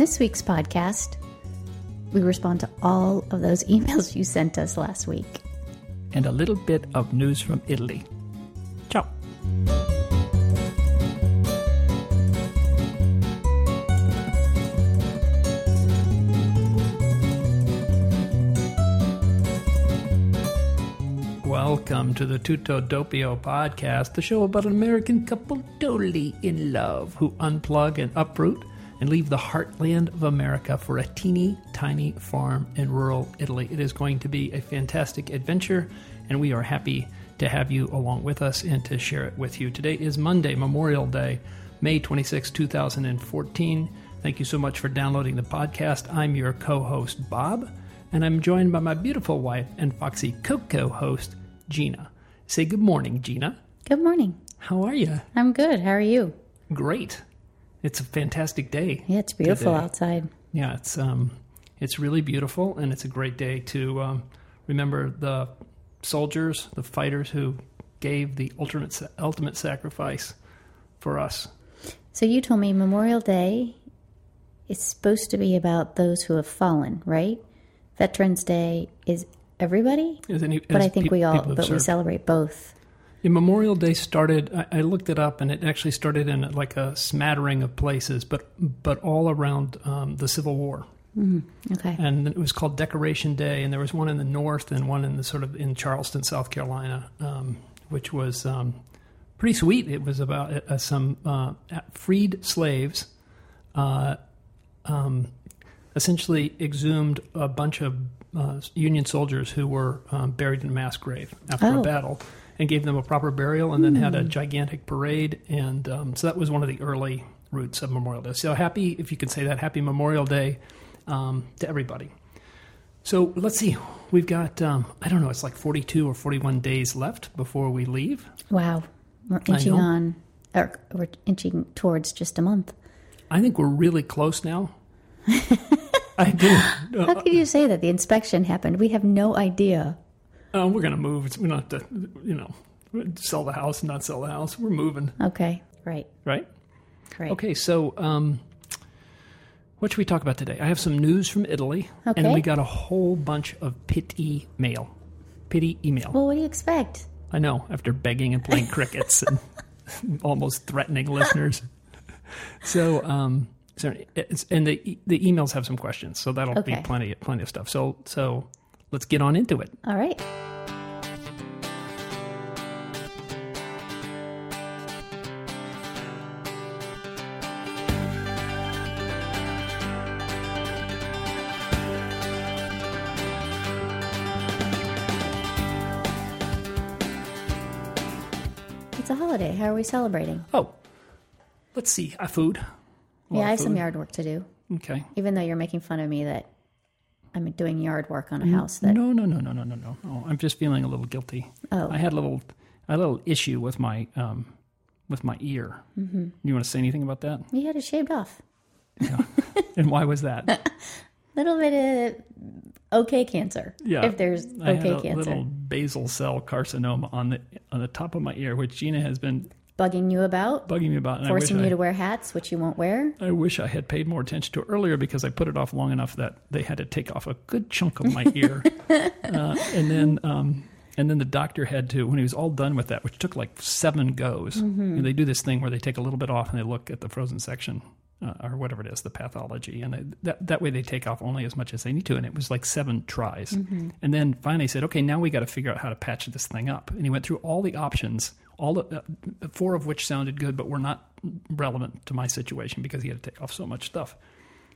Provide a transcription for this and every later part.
this week's podcast, we respond to all of those emails you sent us last week. And a little bit of news from Italy. Ciao. Welcome to the Tutto Doppio podcast, the show about an American couple totally in love who unplug and uproot and leave the heartland of America for a teeny tiny farm in rural Italy. It is going to be a fantastic adventure, and we are happy to have you along with us and to share it with you. Today is Monday, Memorial Day, May 26, 2014. Thank you so much for downloading the podcast. I'm your co host, Bob, and I'm joined by my beautiful wife and foxy co co host, Gina. Say good morning, Gina. Good morning. How are you? I'm good. How are you? Great. It's a fantastic day. Yeah, it's beautiful today. outside. Yeah, it's um, it's really beautiful, and it's a great day to um, remember the soldiers, the fighters who gave the ultimate ultimate sacrifice for us. So you told me Memorial Day is supposed to be about those who have fallen, right? Veterans Day is everybody, As any, but I think peop- we all, but we celebrate both. Yeah, Memorial Day started. I, I looked it up, and it actually started in like a smattering of places, but but all around um, the Civil War. Okay. and it was called Decoration Day, and there was one in the north and one in the sort of in Charleston, South Carolina, um, which was um, pretty sweet. It was about uh, some uh, freed slaves, uh, um, essentially exhumed a bunch of uh, Union soldiers who were um, buried in a mass grave after Oh. a battle, and gave them a proper burial, and then had a gigantic parade, and um, so that was one of the early roots of Memorial Day. So happy, if you can say that, happy Memorial Day um, to everybody. So let's see. We've got, um, I don't know, it's like 42 or 41 days left before we leave. Wow. We're inching on, or we're inching towards just a month. I think we're really close now. I do. How could you say that? The inspection happened. We have no idea. Uh, we're going to move. It's- We don't have to, you know, sell the house and not sell the house. We're moving, Okay. Right. right? Right. Okay, so um, what should we talk about today? I have some news from Italy, and we got a whole bunch of pity mail. Pity email. Well, what do you expect? I know, after begging and playing crickets and almost threatening listeners. So, um, so and the the emails have some questions, so that'll be plenty plenty of stuff. So so let's get on into it. All right. It's a holiday. How are we celebrating? Oh, let's see. Uh, food. A yeah, I have some yard work to do. Okay. Even though you're making fun of me that I'm doing yard work on a house that No, no, no, no, no, no, no. no. I'm just feeling a little guilty. Oh. I had a little a little issue with my um with my ear. Mm-hmm. You want to say anything about that? you had it shaved off. and why was that? Little bit of okay cancer. Yeah, If there's I had okay a cancer. little basal cell carcinoma on the on the top of my ear, which Gina has been Bugging you about, bugging me about. And forcing you I, to wear hats, which you won't wear. I wish I had paid more attention to it earlier because I put it off long enough that they had to take off a good chunk of my ear, uh, and then um, and then the doctor had to when he was all done with that, which took like seven goes. And they do this thing where they take a little bit off and they look at the frozen section. Uh, or whatever it is, the pathology, and they, that that way they take off only as much as they need to, and it was like seven tries, and then finally he said, "Okay, now we got to figure out how to patch this thing up." And he went through all the options, all the uh, four of which sounded good, but were not relevant to my situation because he had to take off so much stuff.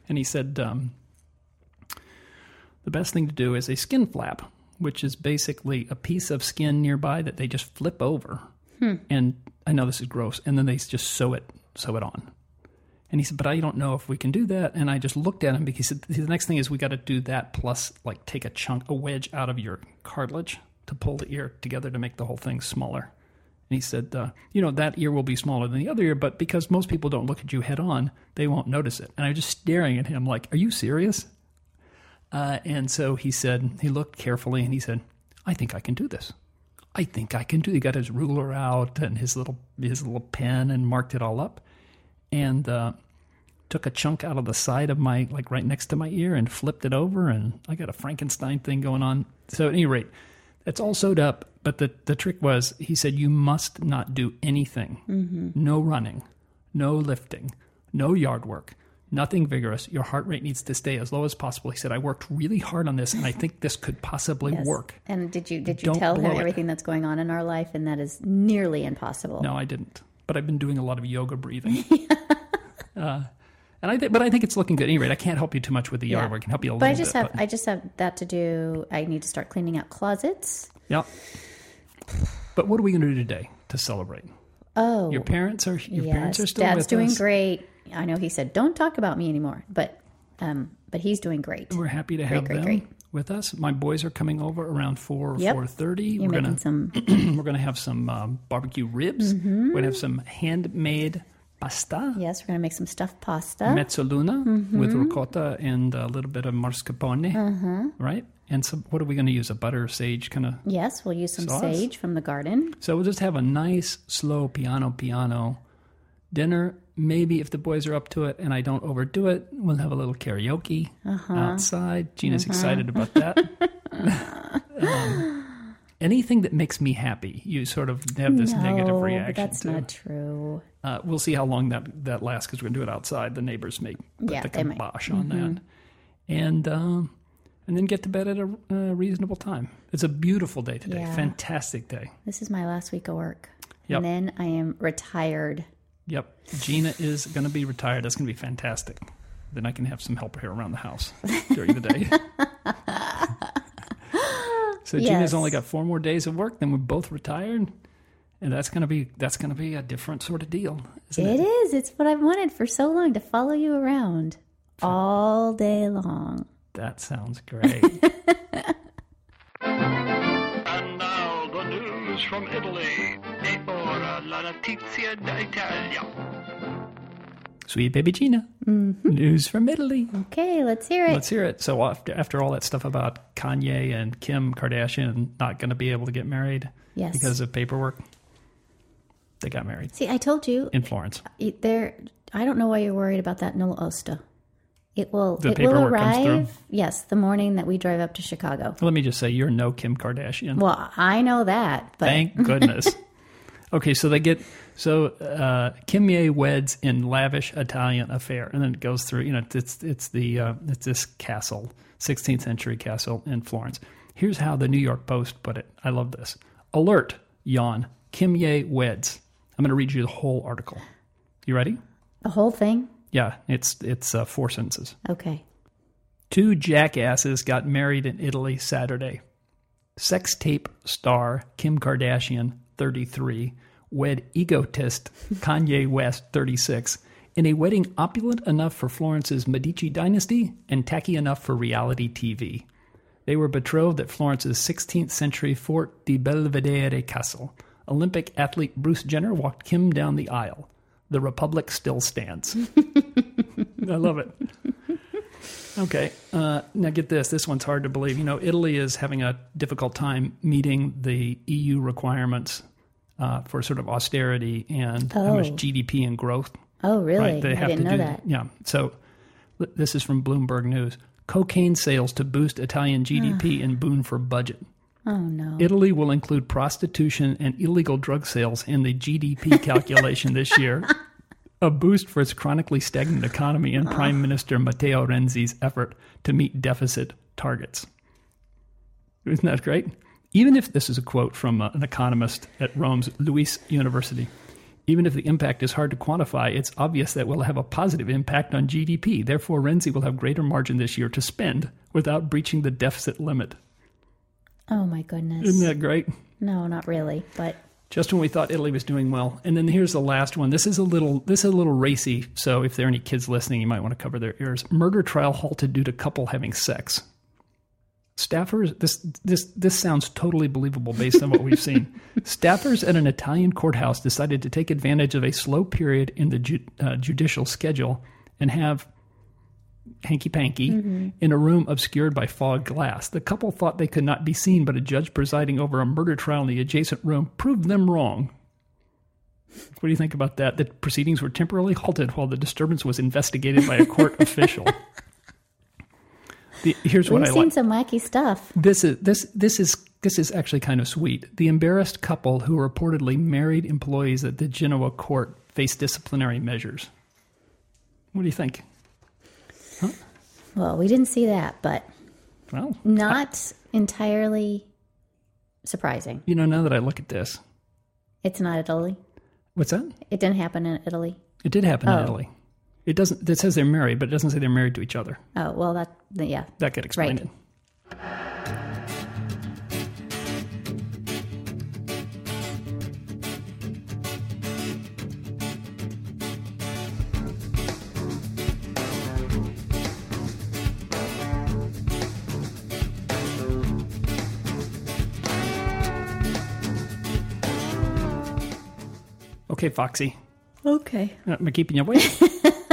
And he said, um, the best thing to do is a skin flap, which is basically a piece of skin nearby that they just flip over. And I know this is gross, and then they just sew it sew it on. And he said, but I don't know if we can do that. And I just looked at him because he said, the next thing is we got to do that plus like take a chunk, a wedge out of your cartilage to pull the ear together to make the whole thing smaller. And he said, uh, you know, that ear will be smaller than the other ear, but because most people don't look at you head on, they won't notice it. And I was just staring at him like, are you serious? Uh, and so he said, he looked carefully and he said, I think I can do this. I think I can do. He got his ruler out and his little his little pen and marked it all up, and uh, took a chunk out of the side of my like right next to my ear and flipped it over, and I got a Frankenstein thing going on. So at any rate, it's all sewed up. But the the trick was, he said, you must not do anything. Mm-hmm. No running, no lifting, no yard work. Nothing vigorous. Your heart rate needs to stay as low as possible. He said, "I worked really hard on this, and I think this could possibly Yes. work." And did you did you Don't tell him blow it. everything that's going on in our life? And that is nearly impossible. No, I didn't. But I've been doing a lot of yoga breathing. uh, and I think, but I think it's looking good. At any rate, I can't help you too much with the yard Yeah. work. I can help you a But I little just bit. have I just have that to do. I need to start cleaning out closets. yeah. But what are we going to do today to celebrate? Oh, Your parents are your yes, parents are still Dad's with doing us. great. I know he said don't talk about me anymore, but um, but he's doing great. We're happy to have great, them great. with us. My boys are coming over around four Yep. four thirty. You're We're making gonna some. we're gonna have some um, barbecue ribs. Mm-hmm. We're gonna have some handmade pasta. Yes, we're gonna make some stuffed pasta. mezzaluna Mm-hmm. with ricotta and a little bit of mascarpone, Mm-hmm. right? And some, what are we going to use? A butter sage kind of. yes, we'll use some Sauce? sage from the garden. So we'll just have a nice, slow piano piano dinner. Maybe if the boys are up to it and I don't overdo it, we'll have a little karaoke Uh-huh. outside. Gina's excited about that. um, anything that makes me happy, you sort of have this negative No, reaction but that's to. not true. Uh, we'll see how long that that lasts because we're gonna do it outside. The neighbors may put Yeah, the kibosh on that, and um, and then get to bed at a, a reasonable time. It's a beautiful day today, Yeah. fantastic day. This is my last week of work, Yep. and then I am retired. Yep, Gina is gonna be retired. That's gonna be fantastic. Then I can have some help here around the house during the day. so Gina's only got four more days of work. Then we're both retired, and that's gonna be that's gonna be a different sort of deal, isn't It it? is. It's what I've wanted for so long to follow you around all day long. That sounds great. And now the news from Italy. E ora la notizia d'Italia. Sweet baby Gina. Mm-hmm. News from Italy. Okay, let's hear it. Let's hear it. So after after all that stuff about Kanye and Kim Kardashian not going to be able to get married yes. because of paperwork, they got married See, I told you in Florence. there. I don't know why you're worried about that nulla osta. It will. The it will paperwork comes through? arrive. Yes, the morning that we drive up to Chicago. Let me just say, you're no Kim Kardashian. Well, I know that, but Thank goodness. okay, so they get so uh, Kimye weds in lavish Italian affair, and then it goes through. You know, it's it's the uh, it's this castle, 16th century castle in Florence. Here's how the New York Post put it. I love this. Alert! Yawn. Kimye weds. I'm going to read you the whole article. You ready? the whole thing. Yeah, it's it's uh, four sentences. Okay. Two jackasses got married in Italy Saturday. Sex tape star Kim Kardashian, 33, wed egotist Kanye West, 36, in a wedding opulent enough for Florence's Medici dynasty and tacky enough for reality TV. They were betrothed at Florence's 16th century Fort di Belvedere Castle. Olympic athlete Bruce Jenner walked Kim down the aisle. The Republic still stands. I love it. Okay. Uh, now get this. This one's hard to believe. You know, Italy is having a difficult time meeting the EU requirements uh, for sort of austerity and how much Oh. GDP and growth. Oh, really? Right? They I have didn't to know do that. Yeah. So this is from Bloomberg News. Cocaine sales to boost Italian GDP and boon for budget. Oh no. Italy will include prostitution and illegal drug sales in the GDP calculation this year, a boost for its chronically stagnant economy and Prime Minister Matteo Renzi's effort to meet deficit targets. Isn't that great? Even if this is a quote from uh, an economist at Rome's Luiss University, even if the impact is hard to quantify, it's obvious that will have a positive impact on GDP. Therefore, Renzi will have greater margin this year to spend without breaching the deficit limit. oh my goodness. Isn't that great? no, not really. But just when we thought Italy was doing well. And then here's the last one. This is a little this is a little racy, so if there are any kids listening, you might want to cover their ears. Murder trial halted due to couple having sex. Staffers this this this sounds totally believable based on what we've seen. Staffers at an Italian courthouse decided to take advantage of a slow period in the ju- uh, judicial schedule and have hanky panky in a room obscured by fog glass. The couple thought they could not be seen, but a judge presiding over a murder trial in the adjacent room proved them wrong. What do you think about that? The proceedings were temporarily halted while the disturbance was investigated by a court official. The, here's what We've I seen like. some wacky stuff. This is this this is this is actually kind of sweet. The embarrassed couple who reportedly married employees at the Genoa court face disciplinary measures. What do you think? Well, we didn't see that, but Well, not entirely surprising. you know, now that I look at this, It's not Italy. what's that? It didn't happen in Italy. It did happen in Oh. Italy. It doesn't. It says they're married, but it doesn't say they're married to each other. Oh, well, that, yeah. That could explain Right. it. Okay, Foxy. Okay. Uh, am I keeping you awake?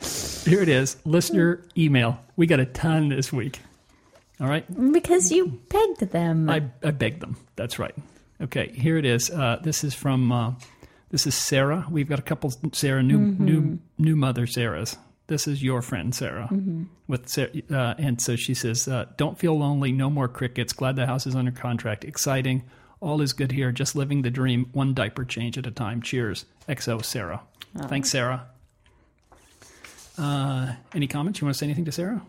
Here it is. Listener email. We got a ton this week. All right. Because you begged them. I, I begged them. That's right. Okay, here it is. Uh, this is from uh, this is Sarah. We've got a couple Sarah new new new mother Sarahs. This is your friend Sarah with Sarah, uh, and so she says, uh, "Don't feel lonely. No more crickets. Glad the house is under contract. Exciting. All is good here. Just living the dream. One diaper change at a time. Cheers. XO Sarah. Thanks, Sarah. Uh, any comments? You want to say anything to Sarah?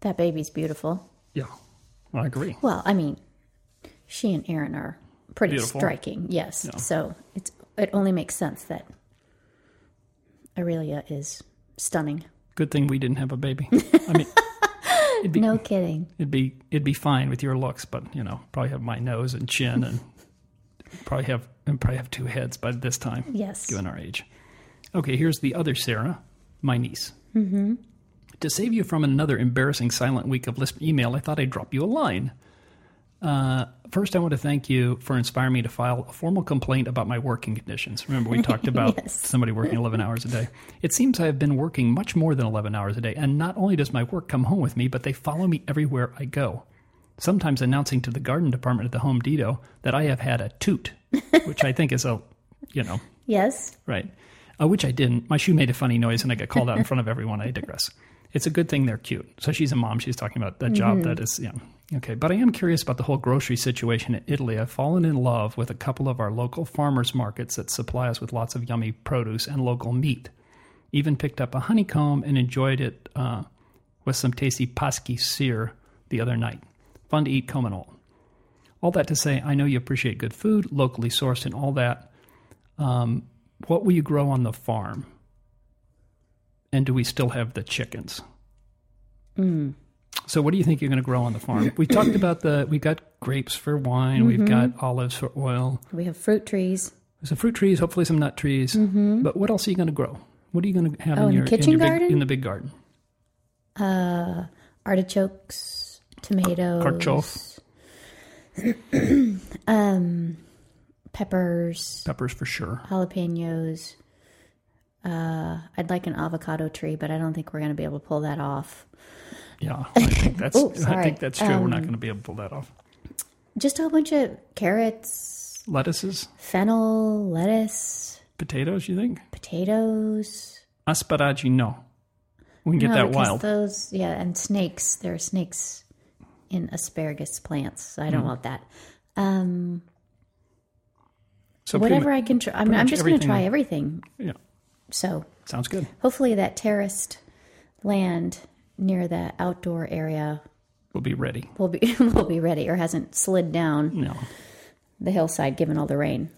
that baby's beautiful. Yeah, well, I agree. Well, I mean, she and Aaron are pretty Beautiful. striking. Yes. So it's it only makes sense that Aurelia is stunning. Good thing we didn't have a baby. I mean, be No kidding. it'd be it'd be fine with your looks, but you know, probably have my nose and chin, and probably have and probably have two heads by this time, Yes. given our age. Okay, here's the other Sarah, my niece. Mm-hmm. To save you from another embarrassing silent week of listener email, I thought I'd drop you a line. Uh, first, I want to thank you for inspiring me to file a formal complaint about my working conditions. Remember, we talked about Yes. somebody working 11 hours a day. It seems I have been working much more than 11 hours a day, and not only does my work come home with me, but they follow me everywhere I go. Sometimes announcing to the garden department at the Home Depot that I have had a toot, which I think is a, you know, Yes. right? Uh, which I didn't. My shoe made a funny noise, and I got called out in front of everyone. I digress. It's a good thing they're cute. So she's a mom. She's talking about that job that is, you know, okay. But I am curious about the whole grocery situation in Italy. I've fallen in love with a couple of our local farmers markets that supply us with lots of yummy produce and local meat. Even picked up a honeycomb and enjoyed it uh, with some tasty paschi sear the other night. Fun to eat, comb and all. All that to say, I know you appreciate good food, locally sourced, and all that. Um, what will you grow on the farm? And do we still have the chickens? So, what do you think you're going to grow on the farm? We talked about the we've got grapes for wine, we've got olives for oil, We have fruit trees. some fruit trees, hopefully some nut trees. But what else are you going to grow? What are you going to have Oh, in your kitchen in your garden? Big, in the big garden? Uh, artichokes, tomatoes, Carchov, um, peppers, peppers for sure. jalapenos. Uh, I'd like an avocado tree, but I don't think we're going to be able to pull that off. Yeah, I think that's Oh, I think that's true. We're not Um, going to be able to pull that off. Just a whole bunch of carrots, Lettuces, fennel, lettuce, potatoes. You think? potatoes. Asparagi, no. We can get no, that wild. Those, yeah, and snakes. There are snakes in asparagus plants. So I don't Mm. want that. Um, so whatever mu- I can try. I mean, pretty I'm just going to try everything. Yeah, So sounds good. hopefully that terraced land near the outdoor area We'll be ready. will be will be ready or hasn't slid down No, the hillside given all the rain.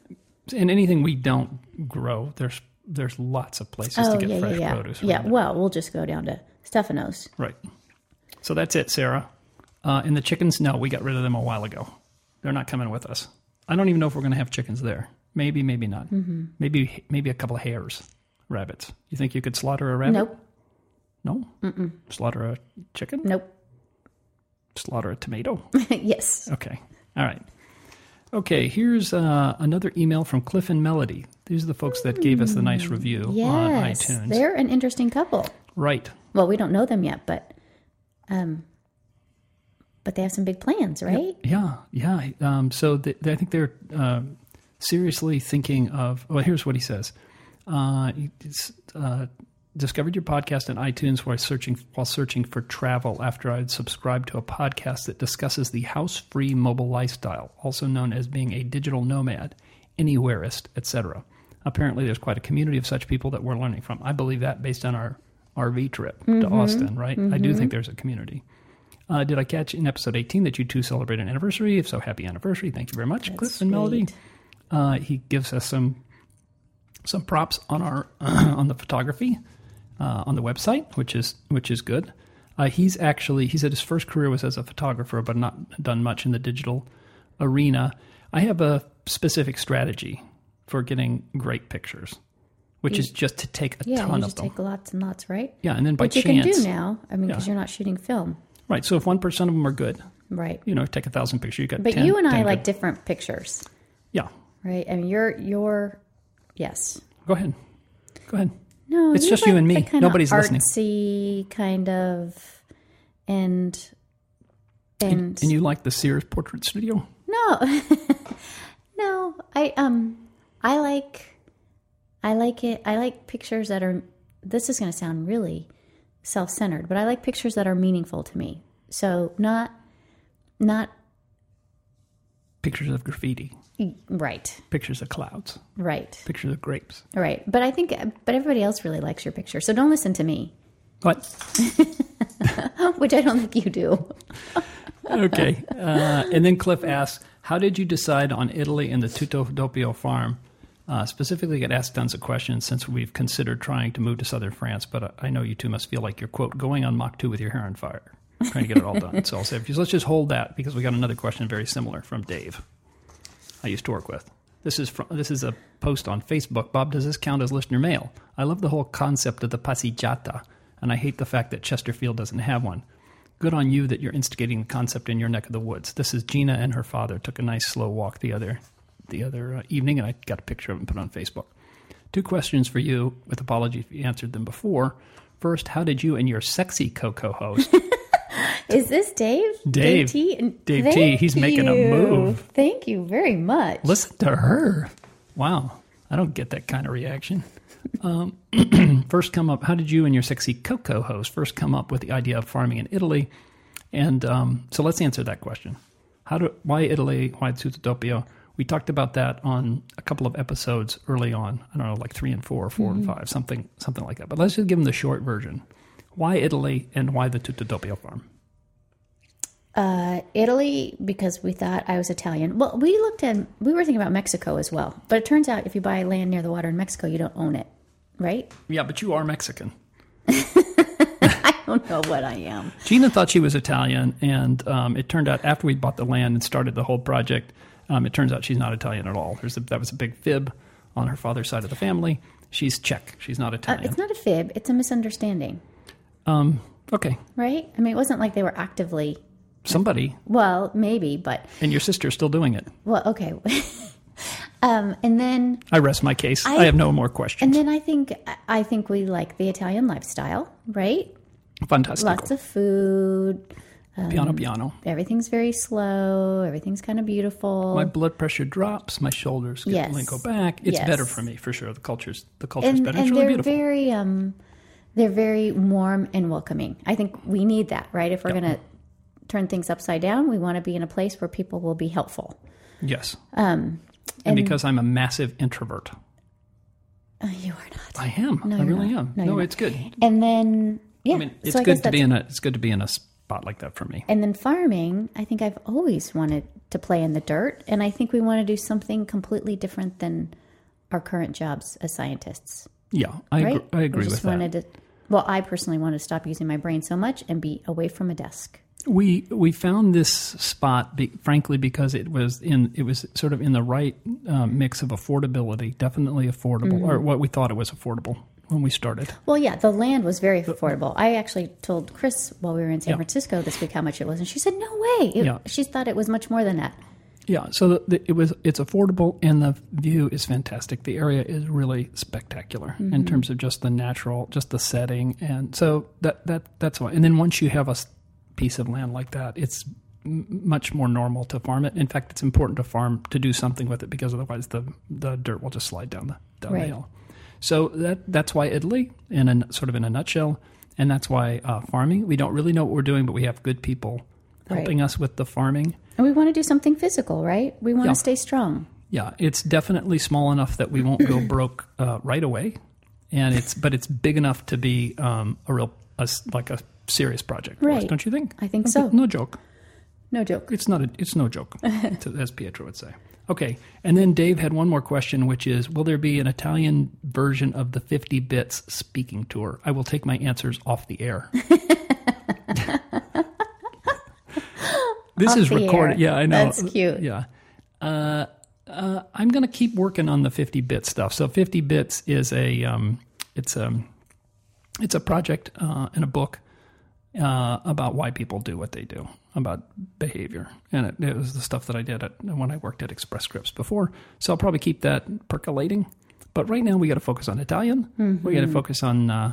and anything we don't grow, there's there's lots of places Oh to get yeah, fresh yeah, produce. Yeah, well, we'll just go down to Stefano's. right. So that's it, Sarah. Uh, and the chickens, no, we got rid of them a while ago. They're not coming with us. I don't even know if we're going to have chickens there. Maybe, maybe not. Mm-hmm. Maybe, maybe a couple of hares, rabbits. You think you could slaughter a rabbit? Nope, No. Mm-mm. Slaughter a chicken? nope. Slaughter a tomato? yes. Okay. All right. Okay, here's uh, another email from Cliff and Melody. These are the folks that gave us the nice review on iTunes. they're an interesting couple. Right. Well, we don't know them yet, but um, but they have some big plans, right? Yeah, yeah. Um, so th I think they're uh, seriously thinking of. Well, here's what he says. Uh, he's, uh, discovered your podcast in iTunes while searching while searching for travel after I'd subscribed to a podcast that discusses the house-free mobile lifestyle, also known as being a digital nomad, anywhereist, etc. Apparently, there's quite a community of such people that we're learning from. I believe that based on our RV trip to Austin, right? I do think there's a community. Uh, did I catch in episode 18 that you two celebrate an anniversary? If so, happy anniversary. Thank you very much, Cliff and Melody. Uh, he gives us some some props on our on the photography uh, on the website, which is which is good. Uh, he's actually he said his first career was as a photographer, but not done much in the digital arena. I have a specific strategy for getting great pictures, which is just to take a Yeah, ton you of them. take lots and lots, right? yeah, and then by Which you can do now. I mean, because Yeah. you're not shooting film, right? So if one percent of them are good, right? you know, take a thousand pictures. You got But 10 you and 10 I good. like different pictures, yeah. right? I mean, you're you're yes. Go ahead, go ahead. No, It's just you and me. Nobody's listening. Artsy kind of, and and, And you like the Sears Portrait Studio? no, no. I um, I like, I like it. I like pictures that are. This is going to sound really self-centered, but I like pictures that are meaningful to me. So not, not Pictures of graffiti, right, pictures of clouds, right, pictures of grapes. right. But I think, but everybody else really likes your picture. So don't listen to me, What? which I don't think you do. Okay. Uh, and then Cliff asks, "How did you decide on Italy and the Tutto Doppio farm?" Uh, specifically, get asked tons of questions since we've considered trying to move to southern France, but I know you two must feel like you're quote going on Mach two with your hair on fire, trying to get it all done. so I'll say, let's just hold that because we got another question very similar from Dave. I used to work with. This is from this is a post on Facebook. Bob, does this count as listener mail? I love the whole concept of the passeggiata, and I hate the fact that Chesterfield doesn't have one. Good on you that you're instigating the concept in your neck of the woods. This is Gina and her father took a nice slow walk the other the other uh, evening, and I got a picture of it and put on Facebook. Two questions for you, with apologies if you answered them before. First, how did you and your sexy co-co-host Is this Dave? Dave. T. Dave T, thank he's making a move. Thank you very much. Listen to her. Wow. I don't get that kind of reaction. Um, first, come up. How did you and your sexy Coco host first come up with the idea of farming in Italy? And um, so let's answer that question. How do why Italy? Why Tutto Doppio? We talked about that on a couple of episodes early on. I don't know, like three and four, or 4 and five, something something like that. But let's just give them the short version. Why Italy and why the Tutto Doppio farm? Uh, Italy, because we thought I was Italian. Well, we looked at, we were thinking about Mexico as well. But it turns out if you buy land near the water in Mexico, you don't own it, right? Yeah, but you are Mexican. I don't know what I am. Gina thought she was Italian, and um, it turned out after we bought the land and started the whole project, um, it turns out she's not Italian at all. There's a, that was a big fib on her father's side of the family. She's Czech. She's not Uh, Italian. it's not a fib, it's a misunderstanding, um, okay, right? I mean, it wasn't like they were actively, somebody well, maybe, but, and your sister's still doing it. well, okay. um, and then I rest my case. I, I- have no more questions. And then I think I think we like the Italian lifestyle, right? Fantastic. Lots of food. piano, piano. Everything's very slow. Everything's kind of beautiful. My blood pressure drops. My shoulders get Yes. go back. It's Yes. better for me for sure. The culture's the culture's and better. It's and really they're beautiful. very um, they're very warm and welcoming. I think we need that, right? If we're gonna turn things upside down, we want to be in a place where people will be helpful. yes. Um, and, because I'm a massive introvert. Uh, you are not. I am. I really not. am. No, No, it's good. And then yeah, I mean, it's so good to be in a it's good to be in a spot like that for me. And then farming, I think I've always wanted to play in the dirt, and I think we want to do something completely different than our current jobs as scientists. Yeah, I Right? agree, I agree we with just that. wanted to. Well, I personally want to stop using my brain so much and be away from a desk. We we found this spot, be, frankly, because it was in it was sort of in the right uh, mix of affordability, definitely affordable, Mm-hmm. or what we thought it was affordable when we started. Well, yeah, the land was very affordable. I actually told Chris while we were in San Yeah. Francisco this week how much it was, and she said, "No way!" It, Yeah. She thought it was much more than that. Yeah, so the, the, it was it's affordable and the view is fantastic. The area is really spectacular Mm-hmm. in terms of just the natural, just the setting, and so that that that's why. And then once you have a piece of land like that, it's much more normal to farm it. In fact, it's important to farm to do something with it because otherwise the the dirt will just slide down the down the hill. So that that's why Italy, in a sort of in a nutshell, and that's why uh, farming. We don't really know what we're doing, but we have good people helping us with the farming. And we want to do something physical, right? We want Yeah. to stay strong. Yeah, it's definitely small enough that we won't go broke uh, right away, and it's but it's big enough to be um, a real a like a serious project, Right. don't you think? I think No- so. No joke. No joke. It's not. A, it's no joke, as Pietro would say. Okay, and then Dave had one more question, which is: Will there be an Italian version of the Fifty Bits speaking tour? I will take my answers off the air. this Off is recorded. air. Yeah, I know. That's cute. Yeah. Uh, uh, I'm going to keep working on the 50 bit stuff. So 50 bits is a um, it's a it's a project uh, and a book uh, about why people do what they do, about behavior, and it, it was the stuff that I did at, when I worked at Express Scripts before. So I'll probably keep that percolating. But right now we got to focus on Italian. We got to focus on uh,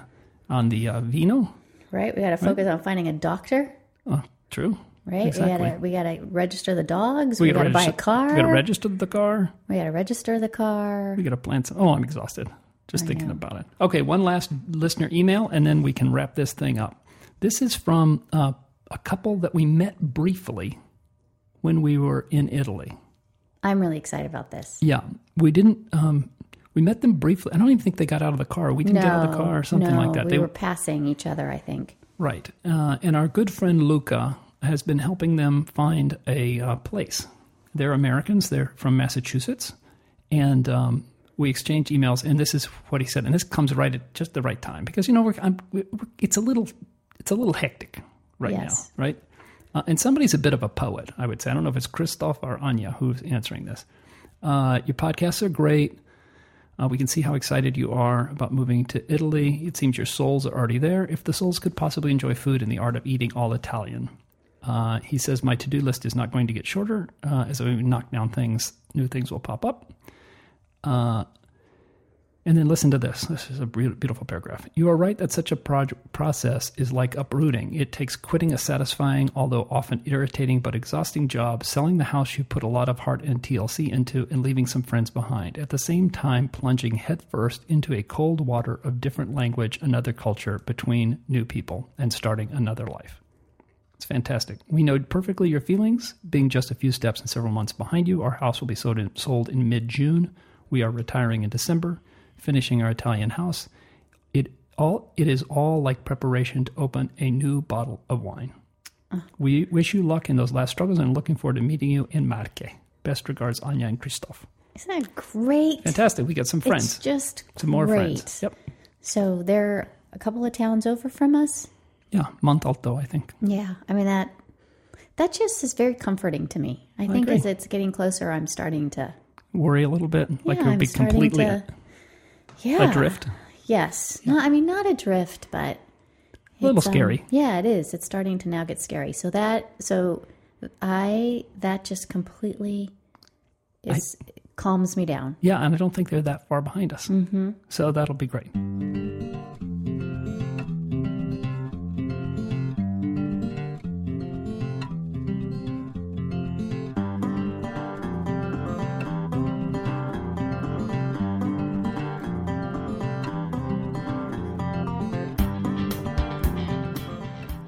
on the uh, vino. Right? We got to focus on finding a doctor, Oh, true. right? Exactly. We got to we got to register the dogs. We, got to buy a car. We got to register the car. we got to register the car. We got to plan some. Oh, I'm exhausted just thinking about it. Okay, one last listener email, and then we can wrap this thing up. This is from uh, a couple that we met briefly when we were in Italy. I'm really excited about this. Yeah, we didn't. Um, we met them briefly. I don't even think they got out of the car. We didn't get out of the car or something no, like that. We they were passing each other, I think. right. Uh, and our good friend Luca has been helping them find a uh, place. They're Americans. They're from Massachusetts, and um, we exchange emails. And this is what he said. And this comes right at just the right time because you know we're, I'm, we're it's a little it's a little hectic right Yes. now, right? Uh, and somebody's a bit of a poet, I would say. I don't know if it's Christoph or Anya who's answering this. Uh, your podcasts are great. Uh, we can see how excited you are about moving to Italy. It seems your souls are already there. If the souls could possibly enjoy food and the art of eating all Italian. Uh, he says, My to do list is not going to get shorter. Uh, as we knock down things, new things will pop up. And then listen to this. This is a beautiful paragraph. You are right that such a proj- process is like uprooting. It takes quitting a satisfying, although often irritating but exhausting job, selling the house you put a lot of heart and TLC into, and leaving some friends behind. At the same time, plunging headfirst into a cold water of different language, another culture, between new people, and starting another life. It's fantastic. We know perfectly your feelings. Being just a few steps and several months behind you, our house will be sold in, sold in mid June. We are retiring in December, finishing our Italian house. It all it is all like preparation to open a new bottle of wine. Uh-huh. We wish you luck in those last struggles and looking forward to meeting you in Marche. Best regards, Anya and Christoph. Isn't that great? Fantastic. We got some friends. It's just some more great. friends. Yep. So they're a couple of towns over from us. Yeah, Montalto, I think. Yeah, I mean that that just is very comforting to me. I, think agree. as it's getting closer, I'm starting to Worry a little bit, like yeah, you'll I'm be completely to yeah adrift. Yes, no, I mean not adrift, but A little um, scary. yeah, it is. It's starting to now get scary. So that so I that just completely is calms me down. Yeah, and I don't think they're that far behind us. Mm-hmm. So that'll be great.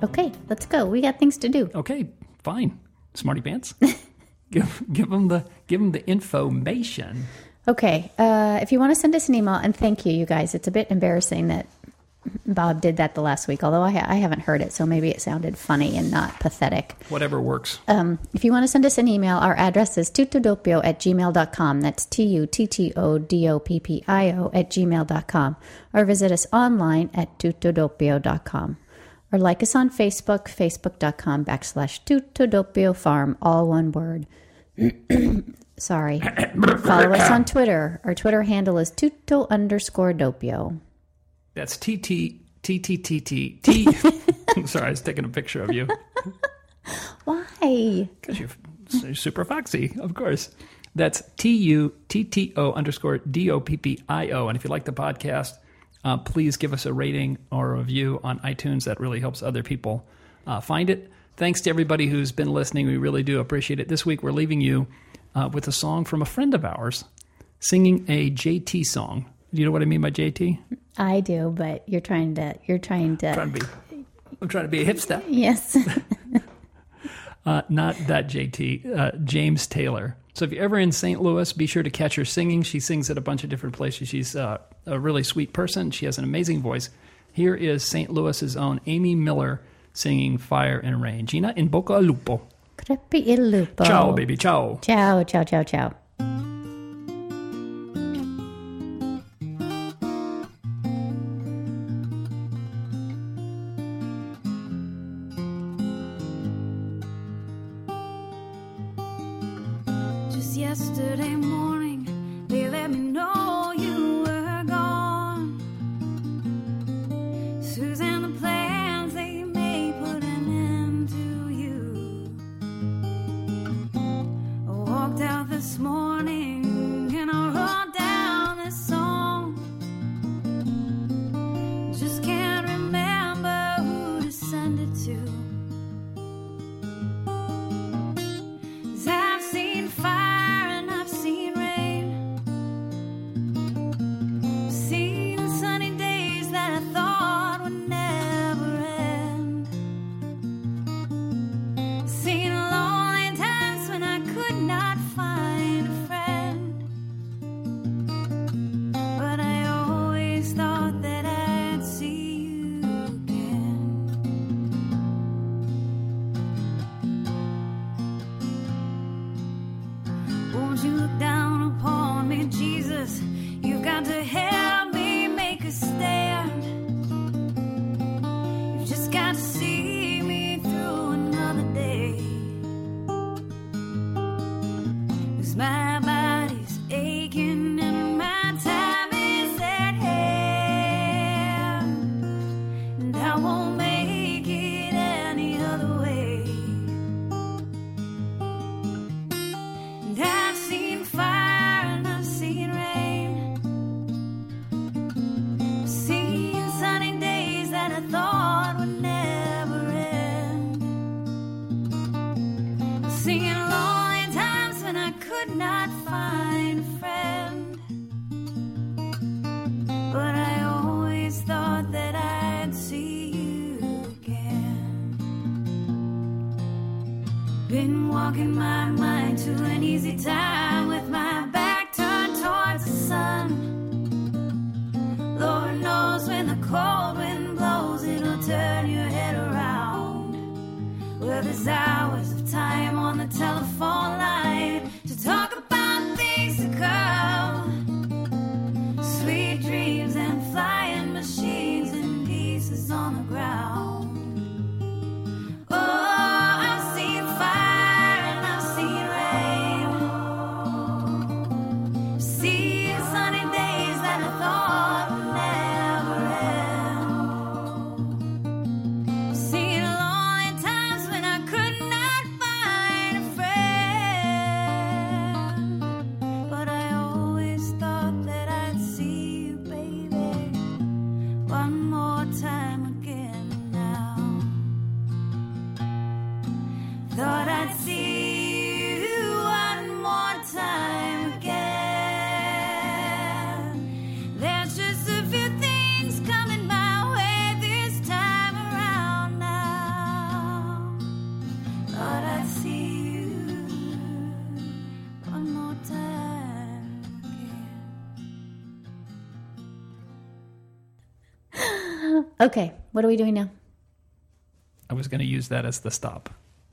Okay, let's go. We got things to do. Okay, fine. Smarty pants. give give them the give them the information. Okay, uh, if you want to send us an email, and thank you, you guys. It's a bit embarrassing that Bob did that the last week, although I, ha- I haven't heard it, so maybe it sounded funny and not pathetic. Whatever works. Um, if you want to send us an email, our address is tuttodoppio at gmail.com. That's T U T T O D O P P I O at gmail.com. Or visit us online at tuttodoppio.com. Or like us on Facebook, facebook.com backslash tuttodoppio farm, all one word. Sorry. Follow us on Twitter. Our Twitter handle is tutto underscore doppio. That's T T T T T T T. Sorry, I was taking a picture of you Why? because you're you're super foxy, of course. That's T U T T O underscore D O P P I O. And if you like the podcast, uh, please give us a rating or a review on iTunes. That really helps other people uh, find it. thanks to everybody who's been listening. We really do appreciate it. This week, we're leaving you uh, with a song from a friend of ours singing a JT song. Do you know what I mean by JT? I do, but you're trying to. You're trying to. trying to be, I'm trying to be a hipster. yes. Uh, not that JT, uh, James Taylor. So if you're ever in St. Louis, be sure to catch her singing. She sings at a bunch of different places. She's uh, a really sweet person. She has an amazing voice. Here is St. Louis's own Amy Miller singing Fire and Rain. Gina, in bocca al lupo. Crepi il lupo. Ciao, baby, ciao. Ciao, ciao, ciao, ciao. Yesterday morning, I've lonely times when I could not find a friend. But I always thought that I'd see you again. Been walking my mind to an easy time with my back turned towards the sun. Lord knows when the cold wind blows, it'll turn your head around. Well, there's telephone Okay, what are we doing now? I was going to use that as the stop,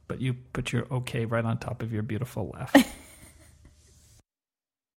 but you put your okay right on top of your beautiful laugh.